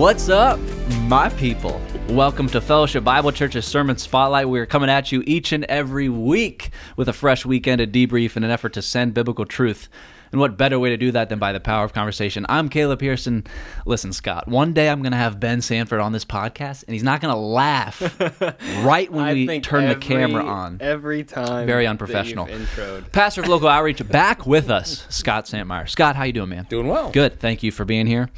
What's up, my people? Welcome to Fellowship Bible Church's Sermon Spotlight. We are coming at you each and every week with a fresh weekend of debrief in an effort to send biblical truth. And what better way to do that than by the power of conversation? I'm Caleb Pearson. Listen, Scott, one day I'm going to have Ben Sanford on this podcast, and he's not going to laugh right when we think turn the camera on. every time. Very unprofessional. introed. Pastor of local outreach back with us, Scott Santmeyer. Scott, how you doing, man? Doing well. Good. Thank you for being here.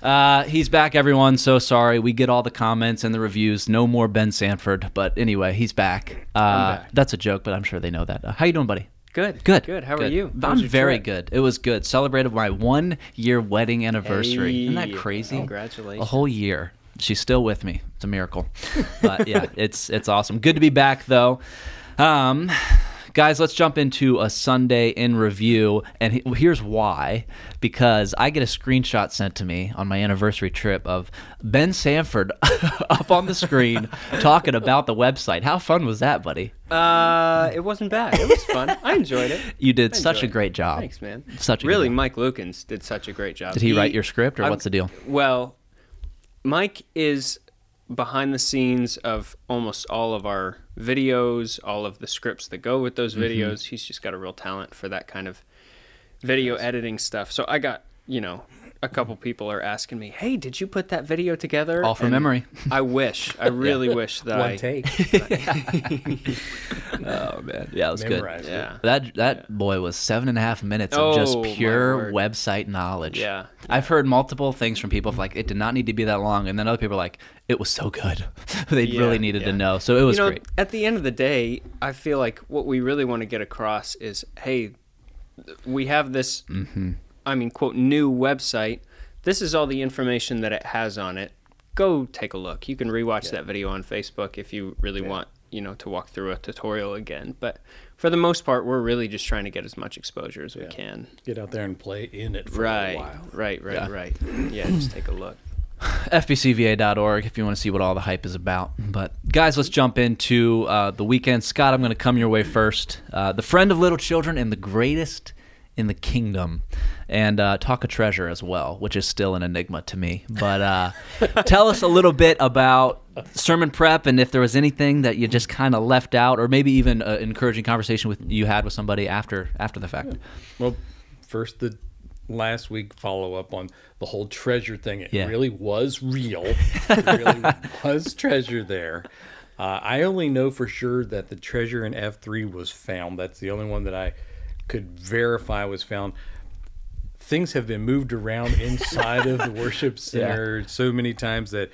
Uh, he's back, everyone. So sorry. We get all the comments and the reviews. No more Ben Sanford. But anyway, he's back. Uh, back. That's a joke, but I'm sure they know that. Uh, how you doing, buddy? Good. Good. Good. How are you? How I'm very trip? good. It was good. Celebrated my one year wedding anniversary. Isn't that crazy? congratulations. A whole year. She's still with me. It's a miracle. But yeah, it's it's awesome. Good to be back though. Um, guys, let's jump into a Sunday in review. And here's why: because I get a screenshot sent to me on my anniversary trip of Ben Sanford up on the screen talking about the website. How fun was that, buddy? Uh, it wasn't bad. It was fun. I enjoyed it. You did such a great job. Thanks, man. Such really. Mike Lukens did such a great job. Did he write your script, or I'm- what's the deal? Well, Mike is behind the scenes of almost all of our videos, all of the scripts that go with Mm-hmm. those videos. He's just got a real talent for that kind of video editing stuff. So I got, you know, a couple people are asking me, "Hey, did you put that video together?" All from And memory. I wish. I really wish that I One take. Oh man, yeah, it was good. It. Yeah. That that boy was seven and a half minutes of just Oh, pure website knowledge. Yeah. I've heard multiple things from people like it did not need to be that long, and then other people are like it was so good. they Yeah, really needed to know, so it was you know, great. At the end of the day, I feel like what we really want to get across is, hey, we have this, Mm-hmm. I mean, quote, new website. This is all the information that it has on it. Go take a look. You can rewatch that video on Facebook if you really want, you know, to walk through a tutorial again. But for the most part, we're really just trying to get as much exposure as we can. Get out there and play in it for Right, a while. right, right, Yeah. right. Yeah, just take a look. FBCVA.org if you want to see what all the hype is about. But guys, let's jump into uh, the weekend. Scott, I'm going to come your way first. Uh, the friend of little children and the greatest in the kingdom, and uh, talk a treasure as well, which is still an enigma to me. But uh, tell us a little bit about sermon prep and if there was anything that you just kind of left out, or maybe even an encouraging conversation with you had with somebody after after the fact. Well, first the last week follow up on the whole treasure thing. It Yeah. really was real. it really was treasure there. Uh, I only know for sure that the treasure in F3 was found. That's the only one that I could verify was found. Things have been moved around inside of the worship center so many times that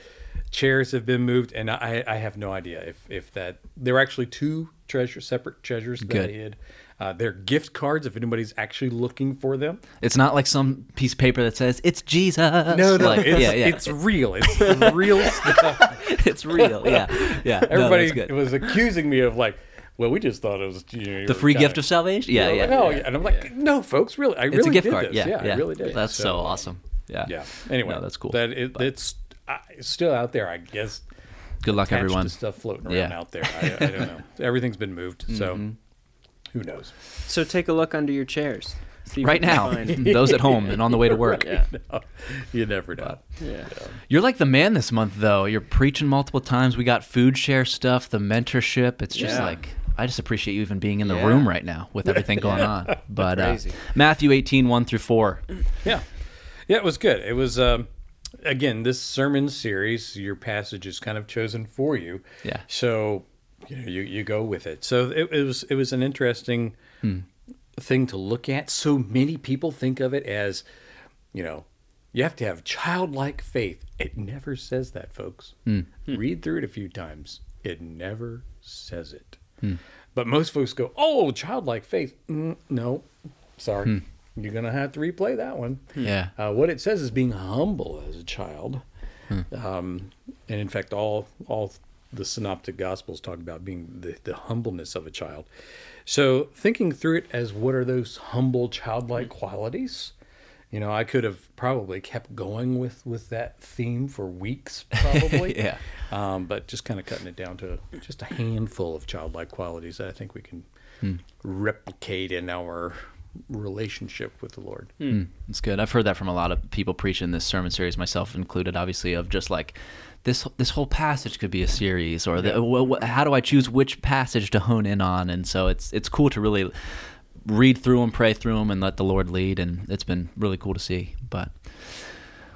chairs have been moved, and I, I have no idea if, if that there were actually two treasure separate treasures that Good. I hid. Uh, they're gift cards if anybody's actually looking for them. It's not like some piece of paper that says it's Jesus. No, no, Like, it's, yeah, yeah. it's real. It's real stuff. it's real. Yeah, yeah. Everybody good. was accusing me of like, well, we just thought it was you know, the free gift of salvation. Yeah, yeah. Oh, yeah. And I'm like, no, folks, really, I It's really a gift did card. this. Yeah, yeah, I really did. That's so, So, awesome. Yeah, Yeah. Anyway, No, that's cool. That it, it's uh, it's still out there, I guess. Good luck, everyone. To stuff floating around Yeah. Mm-hmm. out there. I, I don't know. Everything's been moved, so who knows? So take a look under your chairs. See Right now, those at home and on the way to work. Yeah. you never know. Yeah. You're like the man this month, though. You're preaching multiple times. We got food share stuff, the mentorship. It's just Yeah. like I just appreciate you even being in the Yeah. room right now with everything going on. But uh, Matthew 18, 1 through 4. Yeah, yeah, it was good. It was um, again this sermon series. Your passage is kind of chosen for you. Yeah. So you know you, you go with it. So it, it was it was an interesting thing to look at. So many people think of it as, you know, you have to have childlike faith. It never says that, folks. Read through it a few times. It never says it. But most folks go, "Oh, childlike faith." Mm, no, sorry, you're gonna have to replay that one. Yeah. Uh, what it says is being humble as a child, um, and in fact, all all the synoptic gospels talk about being the, the humbleness of a child. So thinking through it as what are those humble childlike qualities? You know, I could have probably kept going with with that theme for weeks, probably. Yeah. Um, but just kind of cutting it down to just a handful of childlike qualities that I think we can replicate in our relationship with the Lord. Mm, that's good. I've heard that from a lot of people preaching this sermon series, myself included, obviously, of just like this this whole passage could be a series, or the, wh- wh- how do I choose which passage to hone in on? And so it's it's cool to really read through them, pray through them, and let the Lord lead. And it's been really cool to see. But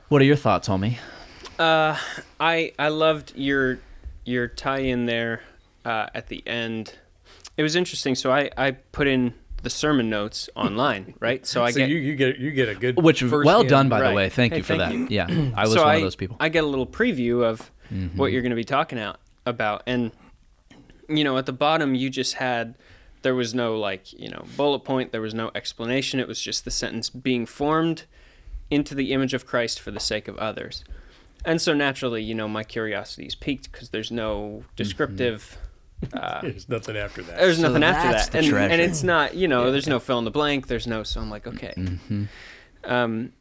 what are your thoughts, homie? Uh, I I loved your your tie in there uh, at the end. It was interesting. So I I put in the sermon notes online, right? So I so get you, you get you get a good Which well first-hand- done, by the way. Thank Hey, you for thank that. Yeah, I was so one I, of those people. I get a little preview of Mm-hmm. what you're going to be talking out about, and you know, at the bottom you just had there was no like you know bullet point, there was no explanation. It was just the sentence being formed into the image of Christ for the sake of others. And so naturally, you know, my curiosity is piqued because there's no descriptive. Uh, There's nothing after that. there's So nothing after that's that, the and, and it's not, you know, there's no fill in the blank. There's no, so I'm like, okay. Mm-hmm. Um,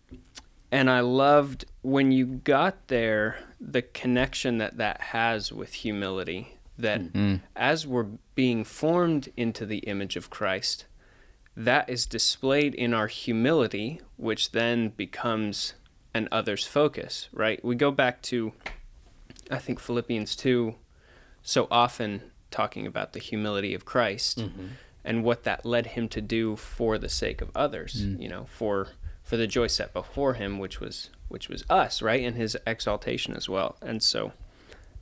and I loved when you got there the connection that that has with humility. That Mm. as we're being formed into the image of Christ, that is displayed in our humility, which then becomes an others focus, right? We go back to, I think, Philippians 2, so often talking about the humility of Christ and what that led him to do for the sake of others, you know, for for the joy set before him, which was which was us, right, and his exaltation as well. And so,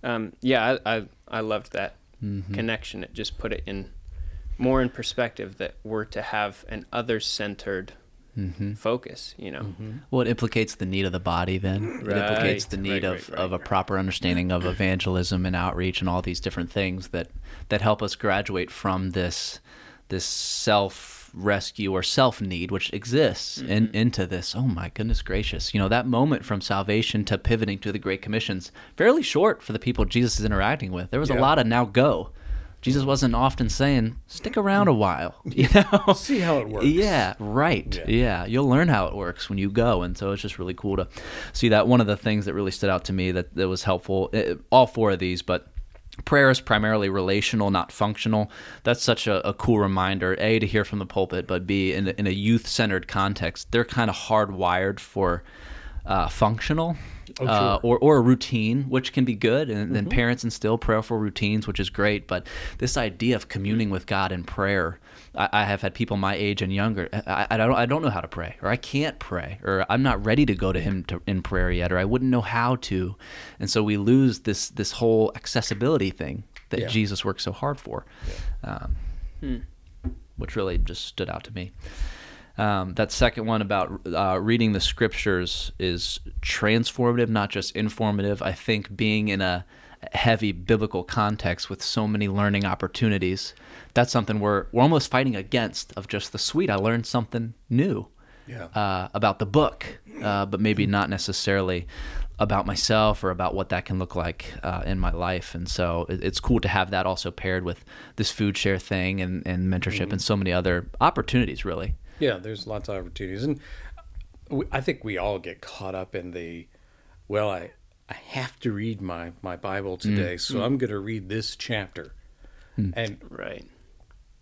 um, yeah, I, I I loved that mm-hmm. connection. It just put it in more in perspective that we're to have an other centered mm-hmm. focus, you know. Mm-hmm. Well, it implicates the need of the body. Then it implicates the need right, of, right, of a proper understanding of evangelism and outreach and all these different things that that help us graduate from this this self rescue or self need which exists Mm-hmm. in, into this. Oh my goodness gracious! You know that moment from salvation to pivoting to the Great Commissions fairly short for the people Jesus is interacting with. There was a lot of now go. Jesus wasn't often saying stick around a while. You know, See how it works. yeah, right. Yeah. Yeah. you'll learn how it works when you go, and so it's just really cool to see that. One of the things that really stood out to me that that was helpful, eh, all four of these, but prayer is primarily relational, not functional. That's such a, a cool reminder. A to hear from the pulpit, but B in a, in a youth centered context, they're kind of hardwired for uh, functional. Oh, uh, or, or a routine, which can be good, and Mm-hmm. then parents instill prayerful routines, which is great. But this idea of communing with God in prayer, I, I have had people my age and younger. I, I don't I don't know how to pray, or I can't pray, or I'm not ready to go to Him to, in prayer yet, or I wouldn't know how to, and so we lose this this whole accessibility thing that Yeah. Jesus worked so hard for, um, which really just stood out to me. Um, that second one about uh, reading the scriptures is transformative, not just informative. I think being in a heavy biblical context with so many learning opportunities, that's something we're we're almost fighting against. Of just the sweet, I learned something new Yeah. uh, about the book, uh, but maybe not necessarily about myself or about what that can look like uh, in my life. And so it, it's cool to have that also paired with this food share thing and, and mentorship and so many other opportunities, really. Yeah, there's lots of opportunities, and we, I think we all get caught up in the, well, I I have to read my my Bible today, mm. so I'm going to read this chapter, hmm. and Right.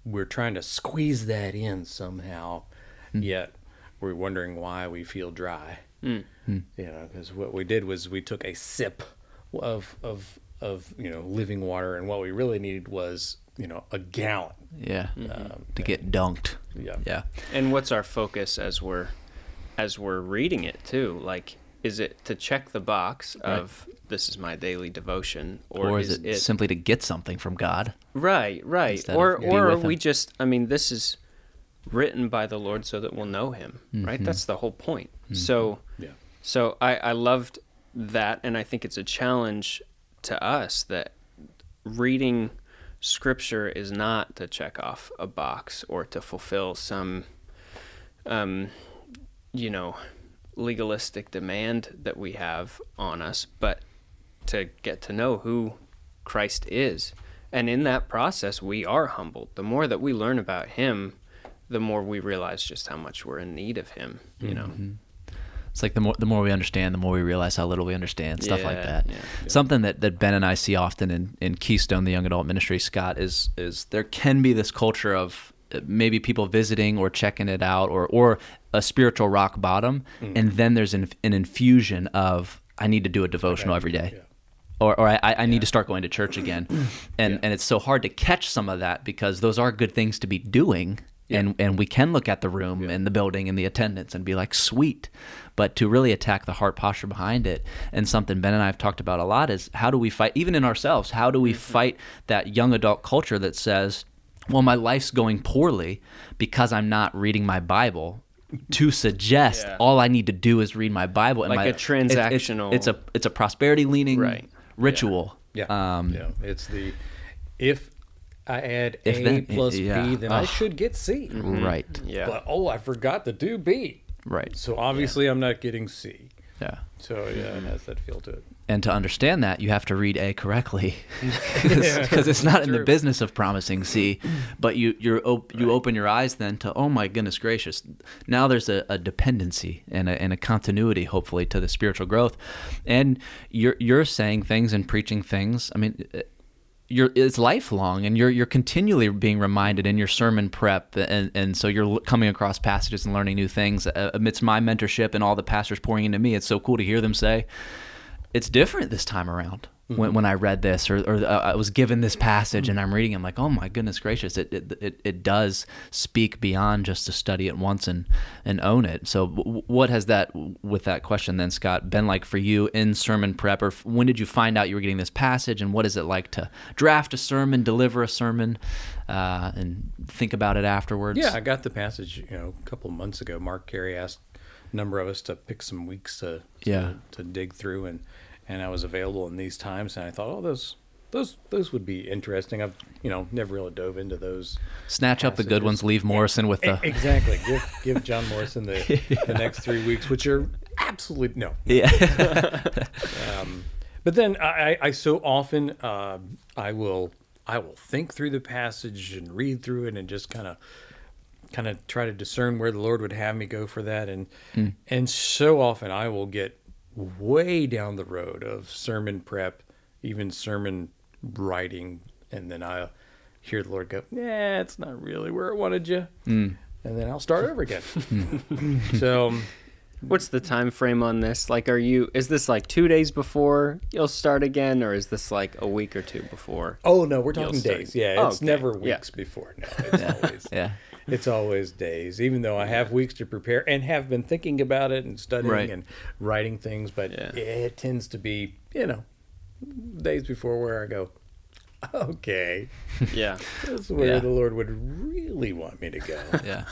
we're trying to squeeze that in somehow, hmm. yet we're wondering why we feel dry. Hmm. You know, because what we did was we took a sip of of of you know living water, and what we really needed was you know a gallon. Yeah. Mm-hmm. Um, to get dunked. Yeah. Yeah. And what's our focus as we're as we're reading it too? Like is it to check the box of this is my daily devotion or, Or, is, it, simply to get something from God? Right, right. Or be or with we him. just I mean this is written by the Lord so that we'll know him, Mm-hmm. right? That's the whole point. So Yeah. so I I loved that and I think it's a challenge to us that reading scripture is not to check off a box or to fulfill some um you know legalistic demand that we have on us but to get to know who Christ is and in that process we are humbled the more that we learn about him the more we realize just how much we're in need of him you know mm-hmm. It's like the more the more we understand, the more we realize how little we understand. Stuff like that. yeah. Something that, that Ben and I see often in, in Keystone, the young adult ministry, Scott, is is there can be this culture of maybe people visiting or checking it out or or a spiritual rock bottom. Mm. and then there's an, an infusion of i need to do a devotional every day. Yeah. or, or I, I need to start going to church again. And and it's so hard to catch some of that because those are good things to be doing. And and we can look at the room and the building and the attendance and be like sweet. But to really attack the heart posture behind it and something ben and i have talked about a lot is how do we fight even in ourselves how do we fight that young adult culture that says well my life's going poorly because i'm not reading my bible to suggest Yeah. all i need to do is read my bible and Like my, a it's- it's- transactional- it's, a it's a prosperity leaning Right. ritual Yeah. um yeah. It's the if I add If A then- plus yeah. B, then I should get C. right Yeah. But oh, I forgot to do B. right So obviously, I'm not getting C. yeah. So yeah, it has that feel to it. and to understand that you have to read a correctly. Because it's not in the business of promising c but you you're op- you open your eyes then to oh my goodness gracious now there's a, a dependency and a, and a continuity hopefully to the spiritual growth. And you're you're saying things and preaching things i mean uh, you're it's lifelong and you're you're continually being reminded in your sermon prep and and so you're coming across passages and learning new things uh, amidst my mentorship and all the pastors pouring into me. It's so cool to hear them say it's different this time around when, when I read this or, or uh, I was given this passage and I'm reading I'm like oh my goodness gracious it it, it, it does speak beyond just to study it once and and own it so w- what has that with that question then Scott been like for you in sermon prep or f- when did you find out you were getting this passage and what is it like to draft a sermon deliver a sermon uh, and think about it afterwards Yeah, I got the passage. You know, a couple of months ago. Mark Carey asked a number of us to pick some weeks to to, Yeah. to dig through, and and I was available in these times, and I thought, oh, those those those would be interesting. I've you know never really dove into those. snatch up the good ones leave Morrison with the exactly. give give John Morrison the the next three weeks, which are absolutely no. yeah But then I, I- I so often uh, I will I will think through the passage and read through it and just kind of kind of try to discern where the Lord would have me go for that and and so often I will get way down the road of sermon prep, even sermon writing, and then I'll hear the Lord go, "Yeah, it's not really where I wanted you," and then I'll start over again. so. um, What's the time frame on this? Like, are you? Is this like two days before you'll start again, or is this like a week or two before? Oh no, we're You'll talking start- days. Yeah, Oh, it's okay. never Yeah. weeks before. No, it's always yeah it's always days. Even though I have weeks to prepare and have been thinking about it and studying Right. and writing things, but Yeah. it tends to be you know days before where I go, okay, Yeah, That's where Yeah. the Lord would really want me to go. Yeah.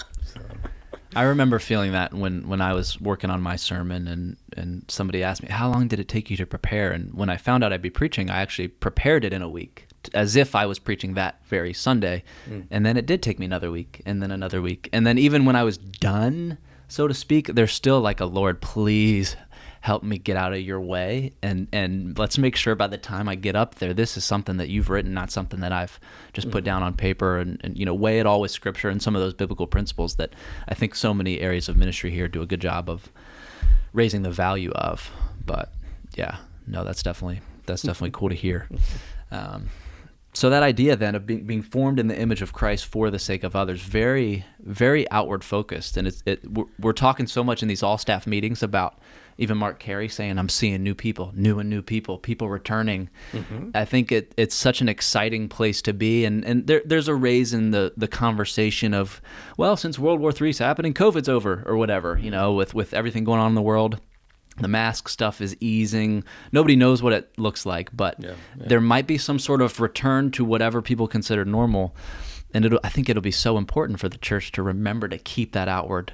I remember feeling that when, when I was working on my sermon and, and somebody asked me, How long did it take you to prepare? And when I found out I'd be preaching, I actually prepared it in a week as if I was preaching that very Sunday. Hmm. And then it did take me another week and then another week. And then even when I was done, so to speak, there's still like a Lord, please help me get out of your way and and let's make sure by the time I get up there this is something that you've written not something that I've just put hmm. down on paper and, and you know weigh it all with scripture and some of those biblical principles that I think so many areas of ministry here do a good job of raising the value of. But yeah no that's definitely that's hmm. definitely cool to hear. Um, so that idea then of being, being formed in the image of Christ for the sake of others, very, very outward focused, and it's, it, we're, we're talking so much in these all staff meetings about even Mark Carey saying, "I'm seeing new people, new and new people, people returning." Mm-hmm. I think it, it's such an exciting place to be, and and there, there's a raise in the the conversation of, well, since World War III's happening, COVID's over or whatever, you mm-hmm. know, with with everything going on in the world. The mask stuff is easing. Nobody knows what it looks like, but Yeah, yeah. there might be some sort of return to whatever people consider normal. And it'll, I think it'll be so important for the church to remember to keep that outward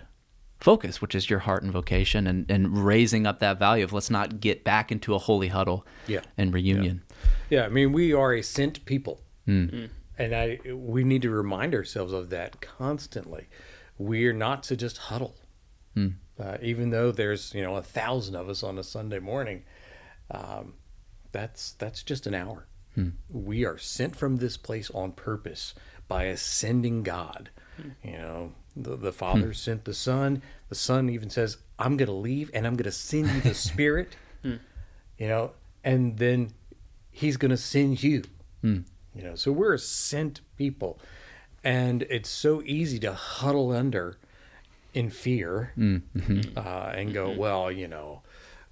focus, which is your heart and vocation, and, and raising up that value of let's not get back into a holy huddle Yeah. and reunion. Yeah, I mean, we are a sent people, mm. Mm. and I we need to remind ourselves of that constantly. We're not to just huddle, mm. Uh, even though there's you know a thousand of us on a Sunday morning. Um, that's that's just an hour. Hmm. We are sent from this place on purpose by ascending sending God. Hmm. You know, the, the Father hmm. sent the Son. The Son even says, "I'm going to leave, and I'm going to send you the Spirit." You know, and then He's going to send you. You know, so we're a sent people, and it's so easy to huddle under in fear Mm-hmm. uh, and go, well, you know,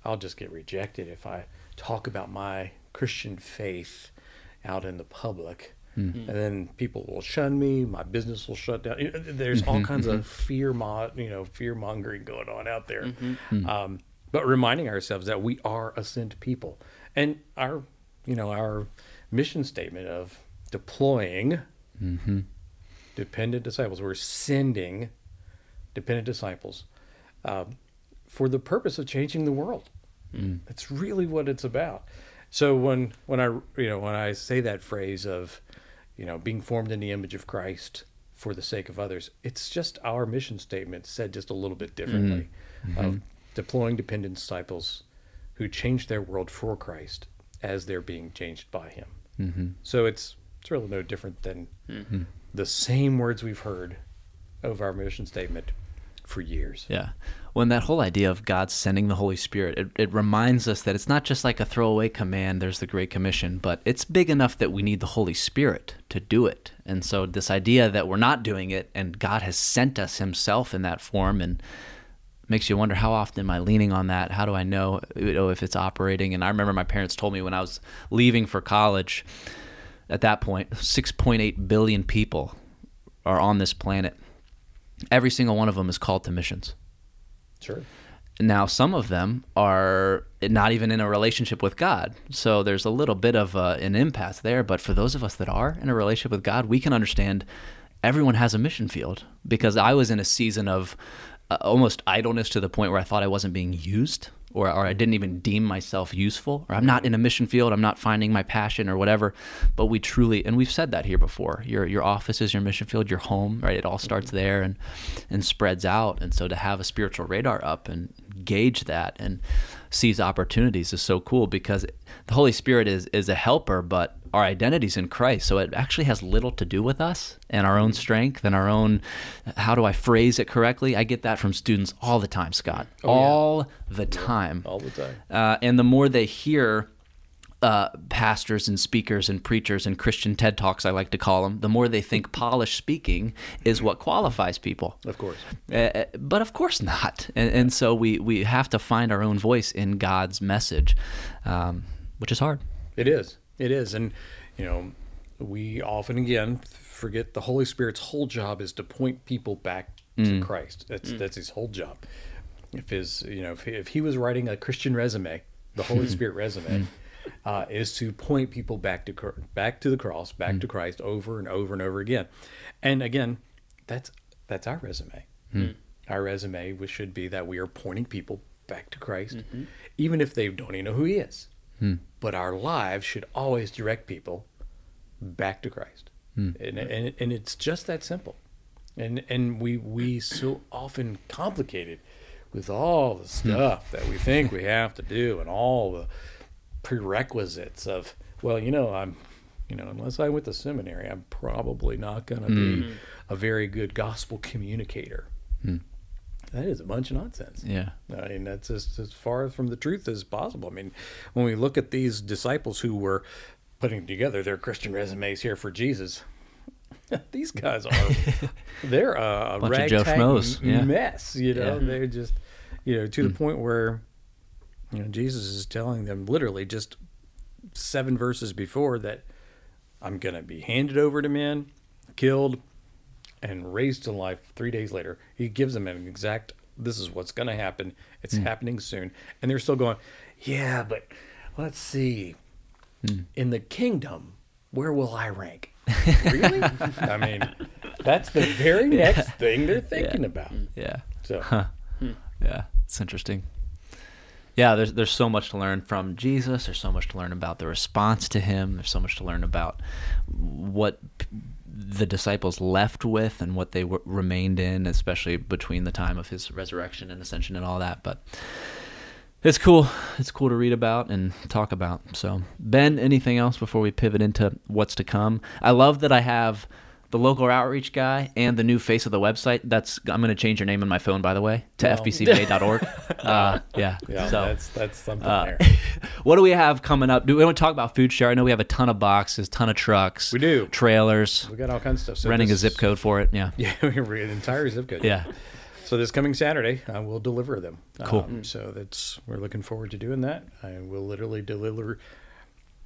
I'll just get rejected if I talk about my Christian faith out in the public. Mm-hmm. And then people will shun me. My business will shut down. There's Mm-hmm, all kinds of fear, mo- you know, fear mongering going on out there. Mm-hmm. Um, but reminding ourselves that we are a sent people, and our, you know, our mission statement of deploying Mm-hmm. dependent disciples. We're sending dependent disciples um, for the purpose of changing the world. That's really what it's about. So when when I you know when I say that phrase of you know being formed in the image of Christ for the sake of others, it's just our mission statement said just a little bit differently of deploying dependent disciples who change their world for Christ as they're being changed by Him. Mm-hmm. So it's it's really no different than the same words we've heard of our mission statement for years. Yeah. When that whole idea of God sending the Holy Spirit, it, it reminds us that it's not just like a throwaway command, there's the Great Commission, but it's big enough that we need the Holy Spirit to do it. And so, this idea that we're not doing it and God has sent us Himself in that form and makes you wonder how often am I leaning on that? How do I know, you know if it's operating? And I remember my parents told me when I was leaving for college, at that point, 6.8 billion people are on this planet. Every single one of them is called to missions. Sure. Now, some of them are not even in a relationship with God. So there's a little bit of uh, an impasse there. But for those of us that are in a relationship with God, we can understand everyone has a mission field because I was in a season of uh, almost idleness to the point where I thought I wasn't being used or, or I didn't even deem myself useful or I'm not in a mission field. I'm not finding my passion or whatever. But we truly, and we've said that here before, your, your office is your mission field, your home, right? It all starts mm-hmm. there and, and spreads out. And so to have a spiritual radar up and gauge that and seize opportunities is so cool because the Holy Spirit is, is a helper, but our identities in Christ. So it actually has little to do with us and our own strength and our own, how do I phrase it correctly? I get that from students all the time, Scott. Oh, yeah. all the time. All the time. Uh, and the more they hear uh, pastors and speakers and preachers and Christian TED Talks, I like to call them, the more they think polished speaking is what qualifies people. Of course. Uh, but of course not. And, and so we, we have to find our own voice in God's message, um, which is hard. It is. It is. And, you know, we often again forget the Holy Spirit's whole job is to point people back to mm. Christ. That's mm. that's his whole job. If his, you know, if he, if he was writing a Christian resume, the Holy Spirit resume mm. uh, is to point people back to Cr- back to the cross, back to Christ over and over and over again. And again, that's that's our resume. Hmm. Our resume which should be that we are pointing people back to Christ, mm-hmm. even if they don't even know who He is. Hmm. But our lives should always direct people back to Christ, hmm. and, and and it's just that simple. And and we we so often complicate it with all the hmm. stuff that we think we have to do and all the prerequisites of well, you know, I'm you know, unless I went to seminary, I'm probably not going to be a very good gospel communicator. That is a bunch of nonsense. Yeah. I mean, that's just as far from the truth as possible. I mean, when we look at these disciples who were putting together their Christian resumes here for Jesus, these guys are they're a, a Bunch of Joe yeah. mess. You know, Yeah. they're just you know to the hmm. point where you know Jesus is telling them literally just seven verses before that I'm going to be handed over to men, killed, and raised to life three days later. He gives them an exact, this is what's going to happen. It's hmm. happening soon. And they're still going, yeah, but let's see. Hmm. In the kingdom, where will I rank? really? I mean, that's the very next thing they're thinking about. Yeah. So, hmm. Yeah, it's interesting. Yeah, there's there's so much to learn from Jesus. There's so much to learn about the response to him. There's so much to learn about what the disciples left with and what they remained in, especially between the time of his resurrection and ascension and all that. But it's cool. It's cool to read about and talk about. So, Ben, anything else before we pivot into what's to come? I love that I have the local outreach guy, and the new face of the website. That's I'm going to change your name on my phone, by the way, to Well. fbcva.org. uh, yeah. Yeah, so, that's that's something uh, there. what do we have coming up? Do we want to talk about food share? I know we have a ton of boxes, ton of trucks. We do. Trailers. We got all kinds of stuff. So renting a zip code for it. Yeah. Yeah, an entire zip code. Yeah. So this coming Saturday, I will deliver them. Cool. Um, so that's we're looking forward to doing that. I will literally deliver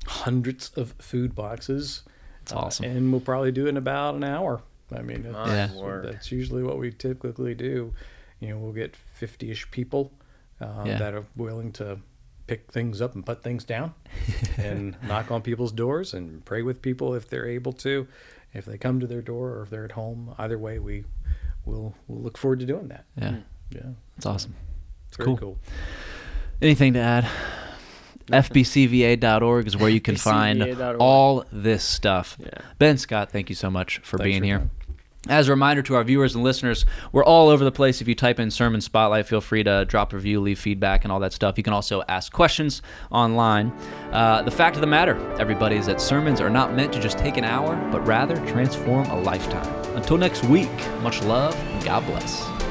hundreds of food boxes. That's awesome. and we'll probably do it in about an hour. I mean, that's, Yeah. that's usually what we typically do. You know, we'll get fifty-ish people uh, Yeah. that are willing to pick things up and put things down, and knock on people's doors and pray with people if they're able to. If they come to their door or if they're at home, either way, we will we'll look forward to doing that. Yeah. Yeah, That's awesome. it's very Cool. cool. Anything to add? FBCVA.org is where you can find all this stuff. Yeah. Ben Scott, thank you so much for Thanks being for here. As a reminder to our viewers and listeners, we're all over the place. If you type in Sermon Spotlight, feel free to drop a review, leave feedback, and all that stuff. You can also ask questions online. Uh, the fact of the matter, everybody, is that sermons are not meant to just take an hour, but rather transform a lifetime. Until next week, much love and God bless.